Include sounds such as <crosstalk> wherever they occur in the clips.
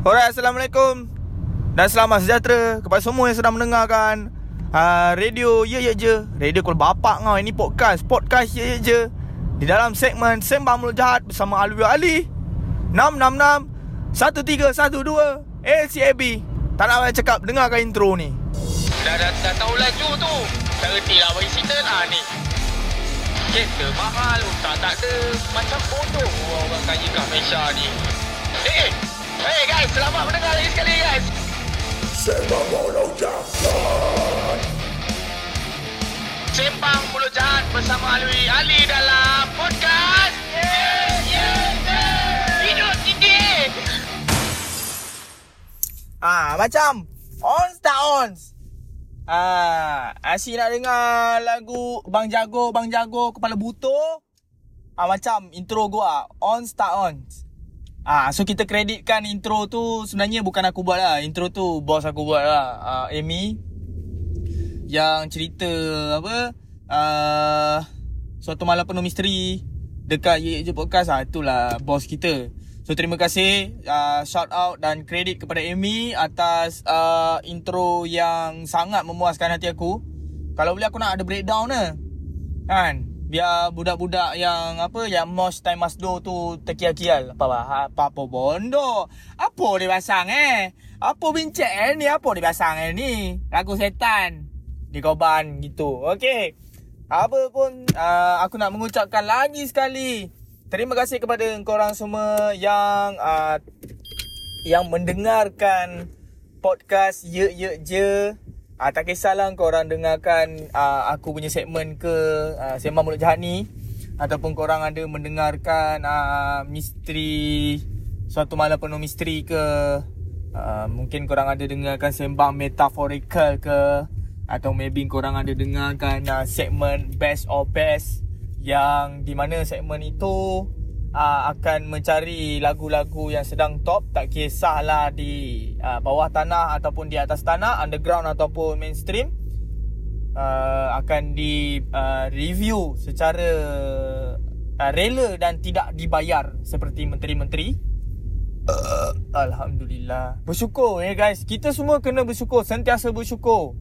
Alright, Assalamualaikum. Dan selamat sejahtera Kepada semua yang sedang mendengarkan uh, Radio Ye Ye Je. Radio kalau bapak kau Ini podcast. Podcast Ye Ye Je. Di dalam segmen Sembang Mulut Jahat Bersama Alwi Ali 666 1312 LCAB Tak nak banyak cakap Dengarkan intro ni. Dah, dah, dah tahu laju tu. Tak reti lah bagi cerita lah ni. Kereta mahal. Tak tak ada Macam bodoh orang kaya kat Malaysia ni. Eh eh Hey guys Selamat mendengar lagi sekali guys. Sembang Mulut Jahat. Sembang Mulut Jahat Bersama Alwi Ali dalam podcast. Yeah Yeah Yeah Hidup tinggi Ah, macam Ons tak ons? Ah, asyik nak dengar lagu Bang Jago, Bang Jago, Kepala Buto. Ah, macam intro gua Ons tak ons Ah, so kita kreditkan intro tu Sebenarnya bukan aku buat lah. Intro tu bos aku buat lah. Ah, Amy Yang cerita Apa ah, Suatu malam penuh misteri Dekat Ye Je Podcast. Ah, Itulah bos kita. So terima kasih. Uh, Shout out dan kredit kepada Amy Atas uh, intro yang sangat memuaskan hati aku. Kalau boleh aku nak ada breakdown ni Kan Biar budak-budak yang apa Yang Mosh Time Masdo tu terkial-kial. Apa apa apa, bondo? Apa dia pasang eh? Apa bincang eh ni? Apa dia pasang eh ni? Lagu setan. Di Koban gitu. Okay Apa pun uh, Aku nak mengucapkan lagi sekali. Terima kasih kepada korang semua yang uh, yang mendengarkan podcast Ye Ye Je. Uh, tak kisahlah korang dengarkan uh, aku punya segmen ke uh, Sembang Mulut Jahat ni ataupun korang ada mendengarkan uh, misteri suatu malam penuh misteri ke uh, mungkin korang ada dengarkan sembang metaphorical ke atau maybe korang ada dengarkan uh, segmen best or best yang di mana segmen itu uh, akan mencari lagu-lagu yang sedang top tak kisahlah di uh, bawah tanah ataupun di atas tanah underground ataupun mainstream uh, akan di uh, review secara uh, rela dan tidak dibayar seperti menteri-menteri. Uh, Alhamdulillah. Bersyukur ya guys. Kita semua kena bersyukur Sentiasa bersyukur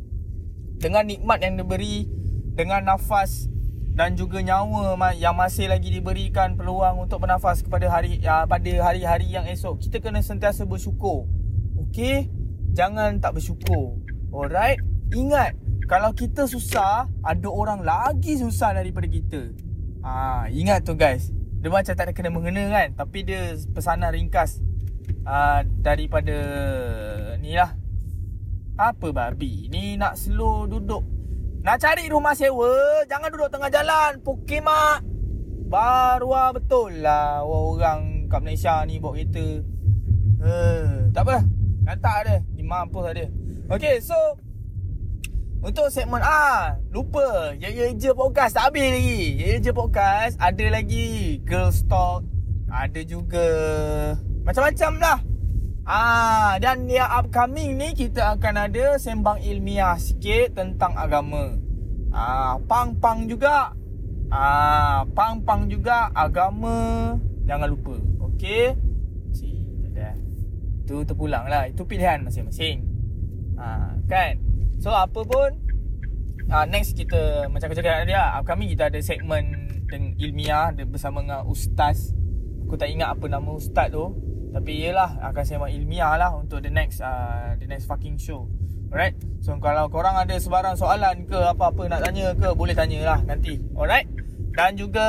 Dengan nikmat yang diberi Dengan nafas dan juga nyawa yang masih lagi diberikan peluang untuk bernafas kepada hari uh, pada hari-hari yang esok. Kita kena sentiasa bersyukur. Okey? Jangan tak bersyukur. Alright? Ingat kalau kita susah ada orang lagi susah daripada kita. Ah ingat tu guys. Dia macam tak ada kena mengena kan? Tapi dia pesanan ringkas uh, daripada ni lah. Apa babi ni nak slow duduk nak cari rumah sewa Jangan duduk tengah jalan. Pukimak Baru lah betul lah Orang kat Malaysia ni bawa kereta. Uh, Tak apa Nantak ada Di mampus ada. Okay so Untuk segmen ah Lupa. Ya Ya Je Podcast Tak habis lagi. Ya Ya Je Podcast Ada lagi. Girls Talk. Ada juga Macam-macam lah Ah dan yang upcoming ni kita akan ada sembang ilmiah sikit tentang agama. Ah pang-pang juga. Ah pang-pang juga agama jangan lupa. Okey. Si dah. Tu terpulang lah. Itu pilihan masing-masing. Ah kan. So apa pun ah next kita macam cakap tadi lah, upcoming kita ada segmen dengan ilmiah bersama dengan ustaz. Aku tak ingat apa nama ustaz tu. Tapi iyalah akan sembang ilmiah lah untuk the next uh, the next fucking show. Alright. So kalau korang ada sebarang soalan ke apa-apa nak tanya ke boleh tanyalah nanti. Alright. Dan juga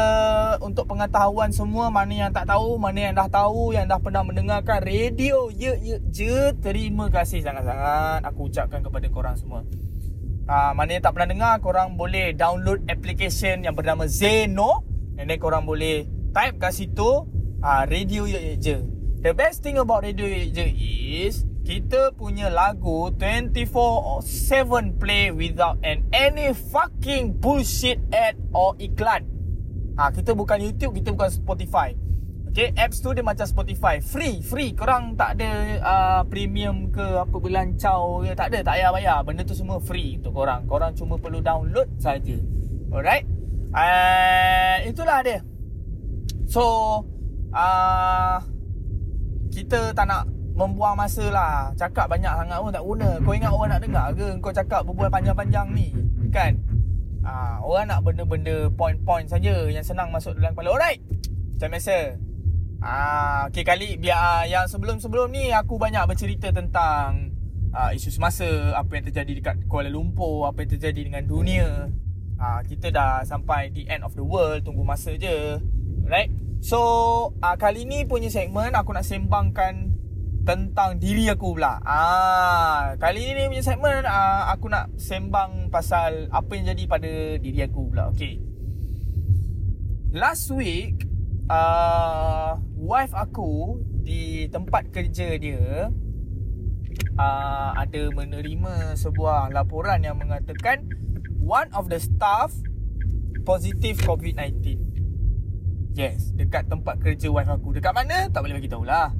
untuk pengetahuan semua mana yang tak tahu, mana yang dah tahu, yang dah pernah mendengarkan radio ye ye je, terima kasih sangat-sangat aku ucapkan kepada korang semua. Uh, mana yang tak pernah dengar, korang boleh download application yang bernama Zeno. And then korang boleh type kat situ uh, radio ye ye je. The best thing about Radio je is kita punya lagu 24/7 play without an any fucking bullshit ad or iklan. Ah ha, kita bukan YouTube, kita bukan Spotify. Okay, apps tu dia macam Spotify, free, free. Korang tak ada uh, premium ke apa belancau ke, tak ada, tak payah bayar. Benda tu semua free untuk korang. Korang cuma perlu download saja. Alright? Uh, itulah dia. So, uh, kita tak nak membuang masa lah. Cakap banyak sangat pun tak guna. Kau ingat orang nak dengar ke Kau cakap berbual panjang-panjang ni? Kan? Ha, Orang nak benda-benda Point-point saja Yang senang masuk dalam kepala. Alright. Macam biasa. Ha, Okay kali Biar yang sebelum-sebelum ni Aku banyak bercerita tentang uh, Isu semasa Apa yang terjadi dekat Kuala Lumpur Apa yang terjadi dengan dunia. Ha, Kita dah sampai The end of the world Tunggu masa je. Right So uh, Kali ni punya segmen Aku nak sembangkan tentang diri aku pula. Ah, kali ni punya segmen ah, aku nak sembang pasal apa yang jadi pada diri aku pula. Okay. Last week, uh, wife aku di tempat kerja dia uh, ada menerima sebuah laporan yang mengatakan one of the staff positif COVID-19. Yes, dekat tempat kerja wife aku. Dekat mana? Tak boleh bagi tahulah.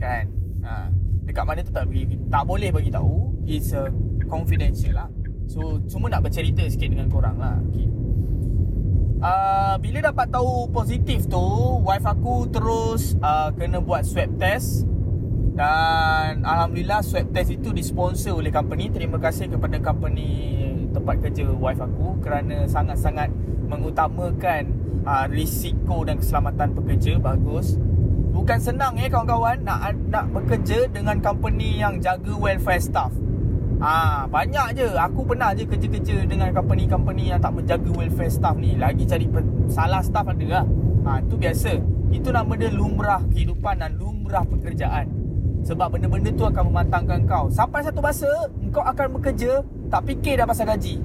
Kan? ha, Dekat mana tu tak boleh Tak boleh bagi tahu It's a confidential lah So cuma nak bercerita sikit dengan korang lah okay. uh, Bila dapat tahu positif tu Wife aku terus uh, kena buat swab test Dan Alhamdulillah swab test itu disponsor oleh company Terima kasih kepada company tempat kerja wife aku Kerana sangat-sangat mengutamakan uh, risiko dan keselamatan pekerja Bagus Bukan senang eh kawan-kawan nak nak bekerja dengan company yang jaga welfare staff. Ah, ha, banyak je. Aku pernah je kerja-kerja dengan company-company yang tak menjaga welfare staff ni. Lagi cari salah staff ada lah. Ha, tu biasa. Itu nama dia lumrah kehidupan dan lumrah pekerjaan. Sebab benda-benda tu akan mematangkan kau. Sampai satu masa, kau akan bekerja tak fikir dah pasal gaji.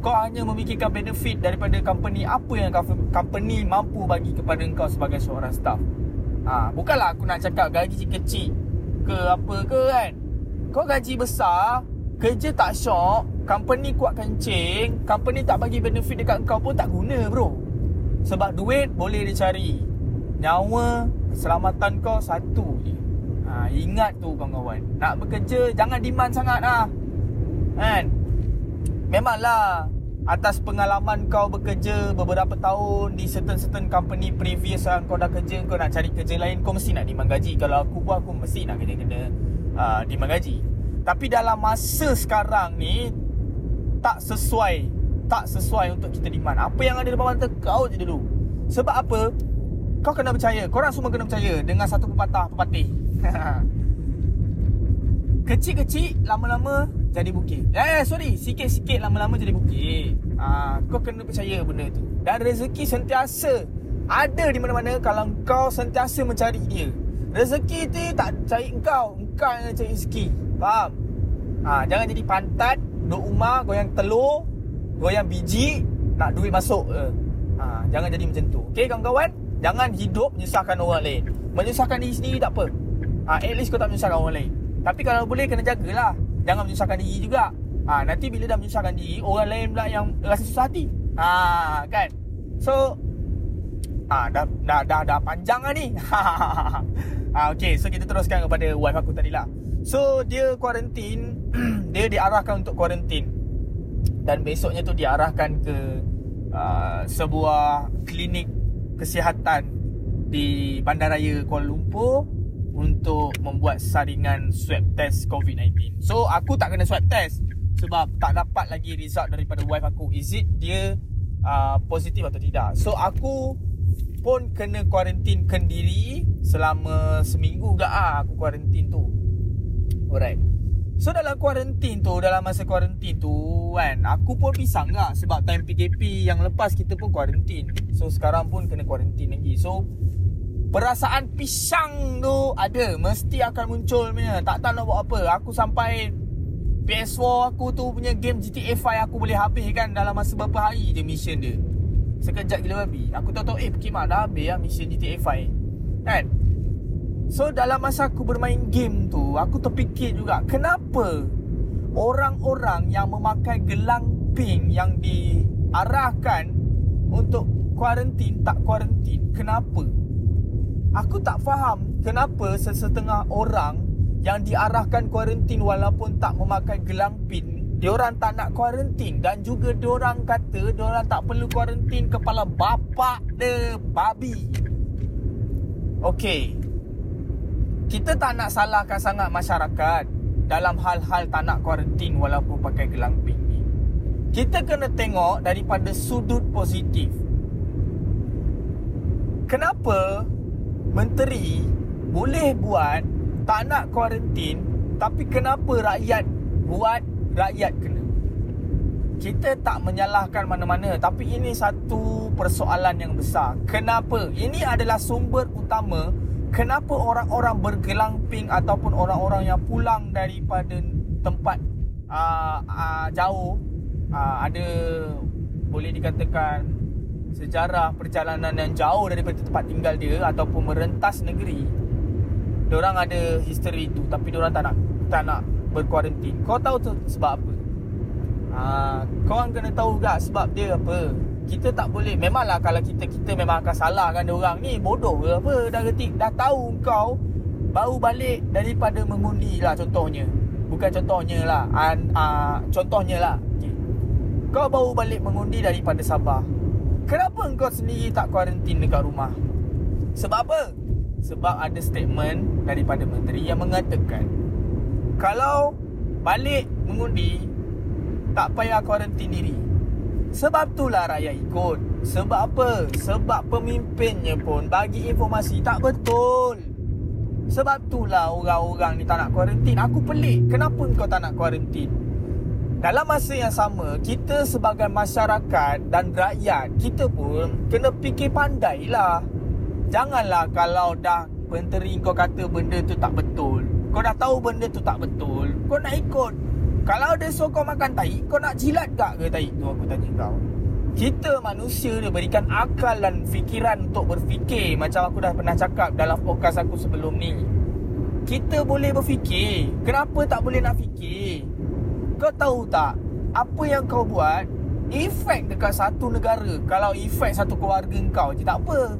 Kau hanya memikirkan benefit daripada company apa yang company mampu bagi kepada kau sebagai seorang staff. Ha, bukanlah aku nak cakap gaji kecil ke apa ke kan. Kau gaji besar, kerja tak syok, company kuat kencing, company tak bagi benefit dekat kau pun tak guna bro. Sebab duit boleh dicari. Nyawa, keselamatan kau satu je. Ha, ingat tu kawan-kawan. Nak bekerja, jangan demand sangat lah. Kan? Memanglah atas pengalaman kau bekerja beberapa tahun di certain-certain company previous yang kau dah kerja kau nak cari kerja lain kau mesti nak demand gaji. Kalau aku pun aku mesti nak kena kena uh, demand gaji. Tapi dalam masa sekarang ni tak sesuai tak sesuai untuk kita demand apa yang ada depan mata kau je dulu. Sebab apa? Kau kena percaya. Korang semua kena percaya dengan satu pepatah pepatih. <laughs> Kecil-kecil lama-lama jadi bukit. Eh, sorry, sikit-sikit lama-lama jadi bukit. Ah, kau kena percaya benda tu. Dan rezeki sentiasa ada di mana-mana kalau kau sentiasa mencari dia. Rezeki tu tak cari engkau, engkau yang cari rezeki. Faham? Ah, jangan jadi pantat, duduk rumah, goyang telur, goyang biji, nak duit masuk je. Ah, jangan jadi macam tu. Okey, kawan-kawan? Jangan hidup menyusahkan orang lain. Menyusahkan diri sendiri tak apa. Ah, at least kau tak menyusahkan orang lain. Tapi kalau boleh kena jagalah Jangan menyusahkan diri juga. Ha, Nanti bila dah menyusahkan diri Orang lain pula yang rasa susah hati. Ha, Kan? So ha, dah, dah, dah, dah panjang lah ni. <laughs> Ha, Okay so kita teruskan kepada wife aku tadi lah. So dia quarantine <clears throat> Dia diarahkan untuk quarantine. Dan besoknya tu diarahkan ke uh, Sebuah klinik kesihatan Di Bandaraya Kuala Lumpur untuk membuat saringan swab test COVID-19. So aku tak kena swab test sebab tak dapat lagi result daripada wife aku. Is it dia uh, positif atau tidak? So aku pun kena kuarantin kendiri selama seminggu juga ah aku kuarantin tu. Alright. So dalam kuarantin tu, dalam masa kuarantin tu kan, aku pun pisang lah sebab time PKP yang lepas kita pun kuarantin. So sekarang pun kena kuarantin lagi. So Perasaan pisang tu ada Mesti akan muncul punya. Tak tahu nak buat apa. Aku sampai PS4 aku tu punya game GTA 5 Aku boleh habis kan Dalam masa berapa hari je mission dia. Sekejap gila babi. Aku tahu-tahu eh Kimak dah habis lah mission GTA 5 Kan? So dalam masa aku bermain game tu Aku terfikir juga Kenapa Orang-orang yang memakai gelang pink Yang diarahkan Untuk kuarantin Tak kuarantin Kenapa Aku tak faham kenapa sesetengah orang yang diarahkan kuarantin walaupun tak memakai gelang pin Diorang tak nak kuarantin Dan juga diorang kata Diorang tak perlu kuarantin Kepala bapak de babi Okay kita tak nak salahkan sangat masyarakat dalam hal-hal tak nak kuarantin walaupun pakai gelang pink ni. Kita kena tengok daripada sudut positif. Kenapa menteri boleh buat tak nak kuarantin tapi kenapa rakyat buat rakyat kena? Kita tak menyalahkan mana-mana tapi ini satu persoalan yang besar. Kenapa? Ini adalah sumber utama kenapa orang-orang bergelang pink ataupun orang-orang yang pulang daripada tempat uh, uh, jauh uh, ada boleh dikatakan sejarah perjalanan yang jauh daripada tempat tinggal dia ataupun merentas negeri. Orang ada history itu tapi orang tak nak tak nak berkuarantin. Kau tahu tu sebab apa? Uh, kau orang kena tahu juga sebab dia apa? Kita tak boleh memanglah kalau kita kita memang akan salahkan dia orang ni. Bodoh ke apa? Dah ketik dah tahu kau baru balik daripada mengundi lah contohnya. Bukan contohnya lah an, uh, contohnya lah. Okay. kau baru balik mengundi daripada Sabah kenapa kau sendiri tak kuarantin dekat rumah? Sebab apa? Sebab ada statement daripada menteri yang mengatakan kalau balik mengundi tak payah kuarantin diri. Sebab itulah rakyat ikut. Sebab apa? Sebab pemimpinnya pun bagi informasi tak betul. Sebab itulah orang-orang ni tak nak kuarantin. Aku pelik, kenapa kau tak nak kuarantin? Dalam masa yang sama, kita sebagai masyarakat dan rakyat Kita pun kena fikir pandai lah Janganlah kalau dah menteri kau kata benda tu tak betul. Kau dah tahu benda tu tak betul Kau nak ikut. Kalau dia suruh kau makan tai Kau nak jilat tak ke tai? Tu aku tanya kau. Kita manusia dia berikan akal dan fikiran untuk berfikir Macam aku dah pernah cakap dalam podcast aku sebelum ni. Kita boleh berfikir Kenapa tak boleh nak fikir Kau tahu tak Apa yang kau buat Efek dekat satu negara. Kalau efek satu keluarga kau je tak apa.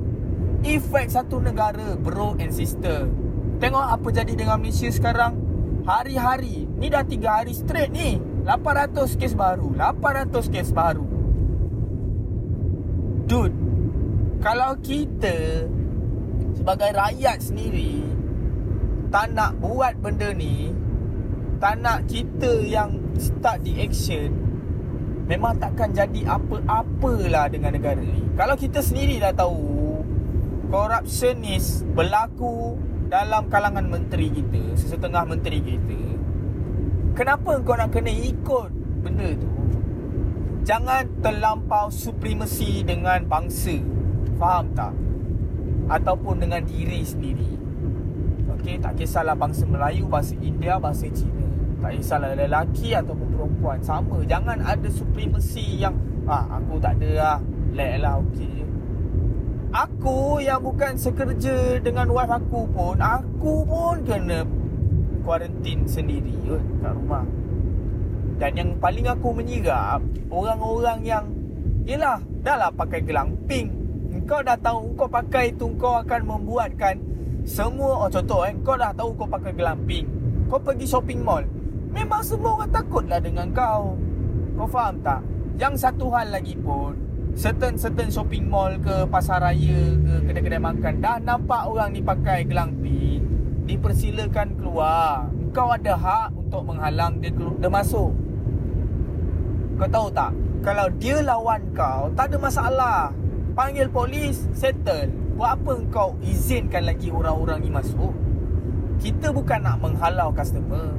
Efek satu negara Bro and sister. Tengok apa jadi dengan Malaysia sekarang. Hari-hari Ni dah 3 hari straight ni. 800 kes baru 800 kes baru. Dude Kalau kita Sebagai rakyat sendiri Tak nak buat benda ni Tak nak kita yang Start di action Memang takkan jadi apa-apalah dengan negara ni. Kalau kita sendiri dah tahu Corruption is berlaku dalam kalangan menteri kita Sesetengah menteri kita Kenapa kau nak kena ikut benda tu? Jangan terlampau supremasi dengan bangsa. Faham tak? Ataupun dengan diri sendiri. Okey, tak kisahlah bangsa Melayu, bangsa India, bangsa Cina Tak kisahlah lelaki ataupun perempuan Sama, jangan ada supremasi yang Ah, aku tak ada lah Let lah, okey. Aku yang bukan sekerja dengan wife aku pun Aku pun kena Kuarantin sendiri kot kat rumah. Dan yang paling aku menyirap Orang-orang yang Yelah Dah lah pakai gelang pink Kau dah tahu Kau pakai tu Kau akan membuatkan Semua. Oh contoh eh Kau dah tahu kau pakai gelang pink Kau pergi shopping mall Memang semua orang takutlah dengan kau. Kau faham tak? Yang satu hal lagi pun certain certain shopping mall ke pasar raya ke kedai-kedai makan dah nampak orang ni pakai gelang pin dipersilakan keluar. Kau ada hak untuk menghalang dia keluar, dia masuk. Kau tahu tak? Kalau dia lawan kau tak ada masalah. Panggil polis settle. Buat apa kau izinkan lagi orang-orang ni masuk? Kita bukan nak menghalau customer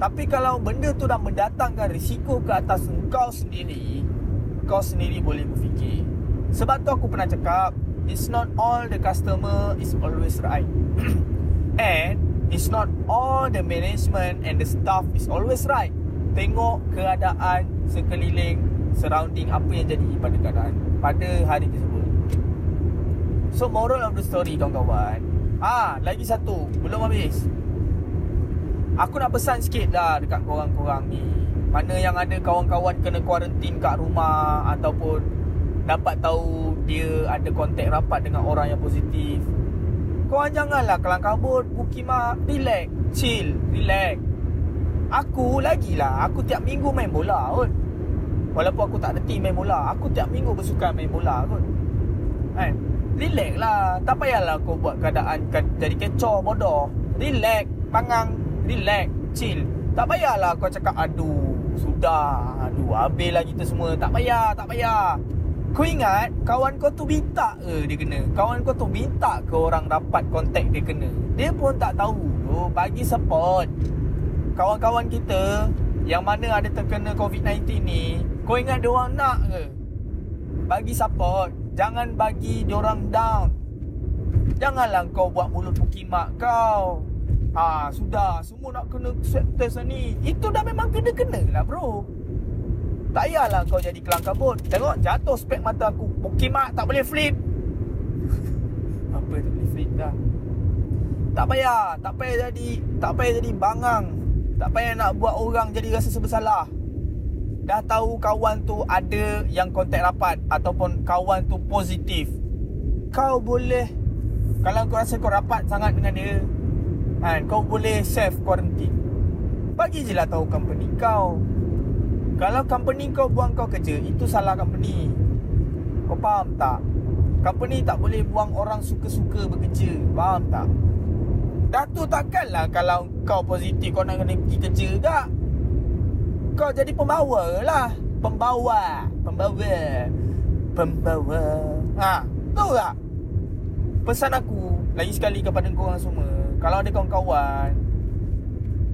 tapi kalau benda tu dah mendatangkan risiko ke atas kau sendiri kau sendiri boleh berfikir. Sebab tu aku pernah cakap It's not all the customer is always right. <clears throat> And It's not all the management and the staff is always right. Tengok keadaan sekeliling Surrounding apa yang jadi pada keadaan Pada hari tersebut. So moral of the story kawan-kawan. Ah, lagi satu. Belum habis Aku nak pesan sikit lah dekat korang-korang ni. Mana yang ada kawan-kawan kena kuarantin kat rumah Ataupun dapat tahu dia ada kontak rapat dengan orang yang positif. Korang janganlah kelang kabut Bukimah Relax Chill Relax. Aku lagi lah Aku tiap minggu main bola kot. Walaupun aku tak reti main bola Aku tiap minggu bersukan main bola kot. Kan? Relax lah. Tak payahlah kau buat keadaan Jadi kecoh bodoh. Relax Bangang Relax Chill. Tak payahlah kau cakap Aduh Sudah Aduh Habislah kita semua. Tak payah Tak payah. Kau ingat Kawan kau tu minta ke dia kena? Kawan kau tu minta ke orang dapat kontak dia kena? Dia pun tak tahu. Tu Bagi support. Kawan-kawan kita Yang mana ada terkena COVID-19 ni Kau ingat dia orang nak ke? Bagi support. Jangan bagi dia orang down. Janganlah kau buat mulut pukimak kau Ha, sudah. Semua nak kena swab test ni. Itu dah memang kena-kena lah bro. Tak payahlah kau jadi kelang kabut. Tengok jatuh spek mata aku. Pukimak tak boleh flip. <laughs> Apa tak boleh flip dah? Tak payah. Tak payah jadi Tak payah jadi bangang. Tak payah nak buat orang jadi rasa sebersalah Dah tahu kawan tu ada yang kontak rapat Ataupun kawan tu positif. Kau boleh Kalau kau rasa kau rapat sangat dengan dia kan, Kau boleh self quarantine. Bagi je lah tahu company kau. Kalau company kau buang kau kerja Itu salah company. Kau faham tak? Company tak boleh buang orang suka-suka bekerja. Faham tak? Dah tu takkanlah kalau kau positif kau nak kena pergi kerja tak? Kau jadi pembawa lah. Pembawa. Pembawa. Pembawa. Ha Tahu tak? Pesan aku Lagi sekali kepada korang semua Kalau ada kawan-kawan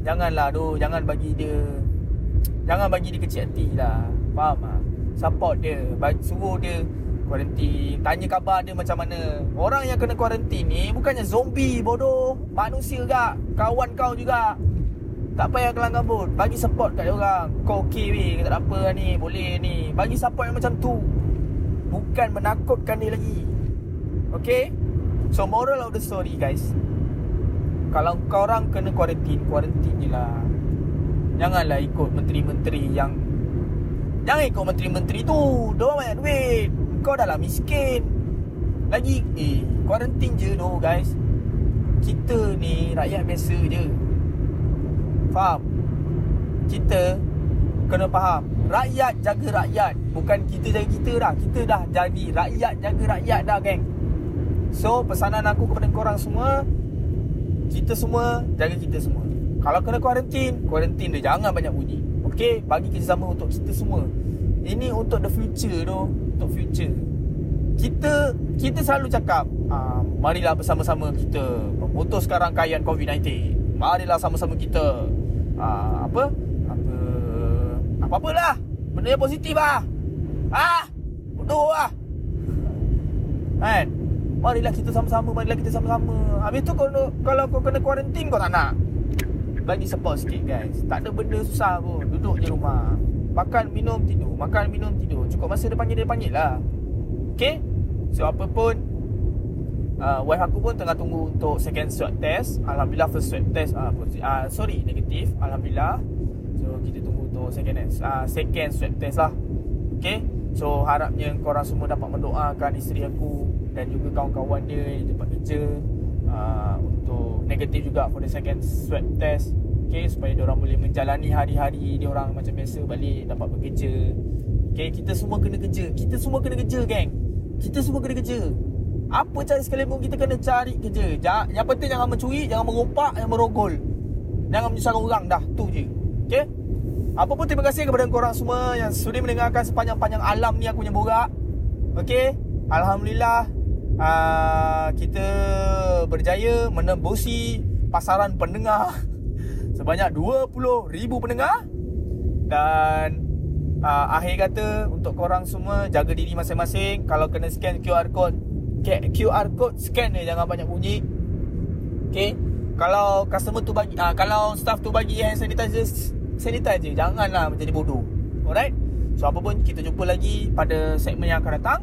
Janganlah tu Jangan bagi dia Jangan bagi dia kecil hati lah. Faham tak? Support dia Suruh dia Kuarantin Tanya khabar dia macam mana. Orang yang kena kuarantin ni Bukannya zombie bodoh. Manusia juga. Kawan kau juga. Tak payah kelang kabut Bagi support kat dia orang. Kau okey weh. Tak ada apa ni. Boleh ni. Bagi support yang macam tu. Bukan menakutkan dia lagi. Okay? So moral of the story guys Kalau kau orang kena quarantine Quarantine je lah. Janganlah ikut menteri-menteri yang Jangan ikut menteri-menteri tu. Diorang banyak duit. Kau dah lah miskin. Lagi Eh Quarantine je tu guys. Kita ni Rakyat biasa je. Faham? Kita kena faham. Rakyat jaga rakyat. Bukan kita jaga kita dah Kita dah jadi rakyat jaga rakyat dah geng. So pesanan aku kepada korang semua Kita semua jaga kita semua. Kalau kena kuarantin Kuarantin dia jangan banyak bunyi. Okay Bagi kerjasama untuk kita semua. Ini untuk the future tu Untuk future. Kita kita selalu cakap uh, marilah bersama-sama kita memutuskan rangkaian COVID-19 marilah sama-sama kita uh, apa? Apa apa-apalah. Benda yang positif ah. Ah bodoh ah. Kan marilah kita sama-sama marilah kita sama-sama. Habis tu kalau kalau kau kena kuarantin kau tak nak. Bagi support sikit guys. Tak ada benda susah pun. Duduk je rumah. Makan minum tidur. Makan minum tidur. Cukup masa dia panggil dia panggil lah. Okay? So apa pun uh, Wife aku pun tengah tunggu untuk second swab test. Alhamdulillah first swab test uh, uh, Sorry negatif Alhamdulillah. So kita tunggu untuk second, uh, second swab test lah. Okay? So harapnya korang semua dapat mendoakan isteri aku Dan juga kawan-kawan dia yang tempat kerja uh, Untuk negatif juga for the second swab test. Okay supaya orang boleh menjalani hari-hari dia orang macam biasa balik dapat bekerja. Okay kita semua kena kerja. Kita semua kena kerja geng. Kita semua kena kerja. Apa cari sekalipun kita kena cari kerja. Yang penting jangan mencuri Jangan merompak Jangan merogol. Jangan menyusahkan orang Dah. Tu je. Okay? Apa pun terima kasih kepada korang semua Yang sudi mendengarkan sepanjang-panjang alam ni Aku punya borak. Okay? Alhamdulillah uh, Kita berjaya menembusi pasaran pendengar <laughs> Sebanyak 20,000 pendengar. Dan uh, akhir kata untuk korang semua jaga diri masing-masing. Kalau kena scan QR code QR code scan dia jangan banyak bunyi. Okay? Kalau customer tu bagi uh, Kalau staff tu bagi hand sanitizer Sanitizer Janganlah menjadi bodoh. Alright? So apa pun kita jumpa lagi pada segmen yang akan datang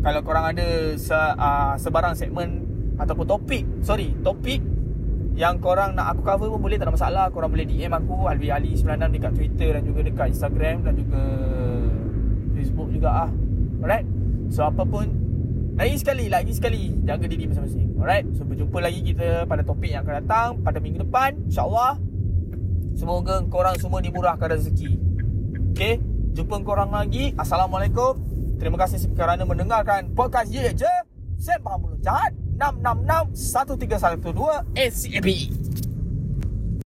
Kalau korang ada se, uh, sebarang segmen Ataupun topik Sorry Topik yang korang nak aku cover pun boleh tak ada masalah. Korang boleh DM aku Alwi Ali 96 dekat Twitter dan juga dekat Instagram dan juga Facebook juga ah. Alright? So apa pun Lagi sekali Lagi sekali Jaga diri masing-masing. Alright? So berjumpa lagi kita Pada topik yang akan datang Pada minggu depan InsyaAllah. Semoga korang semua dimurahkan rezeki. Okay? Jumpa korang lagi. Assalamualaikum Terima kasih kerana mendengarkan Podcast Ye Je. Sembang Mulut Jahat. 666 1312 SCB.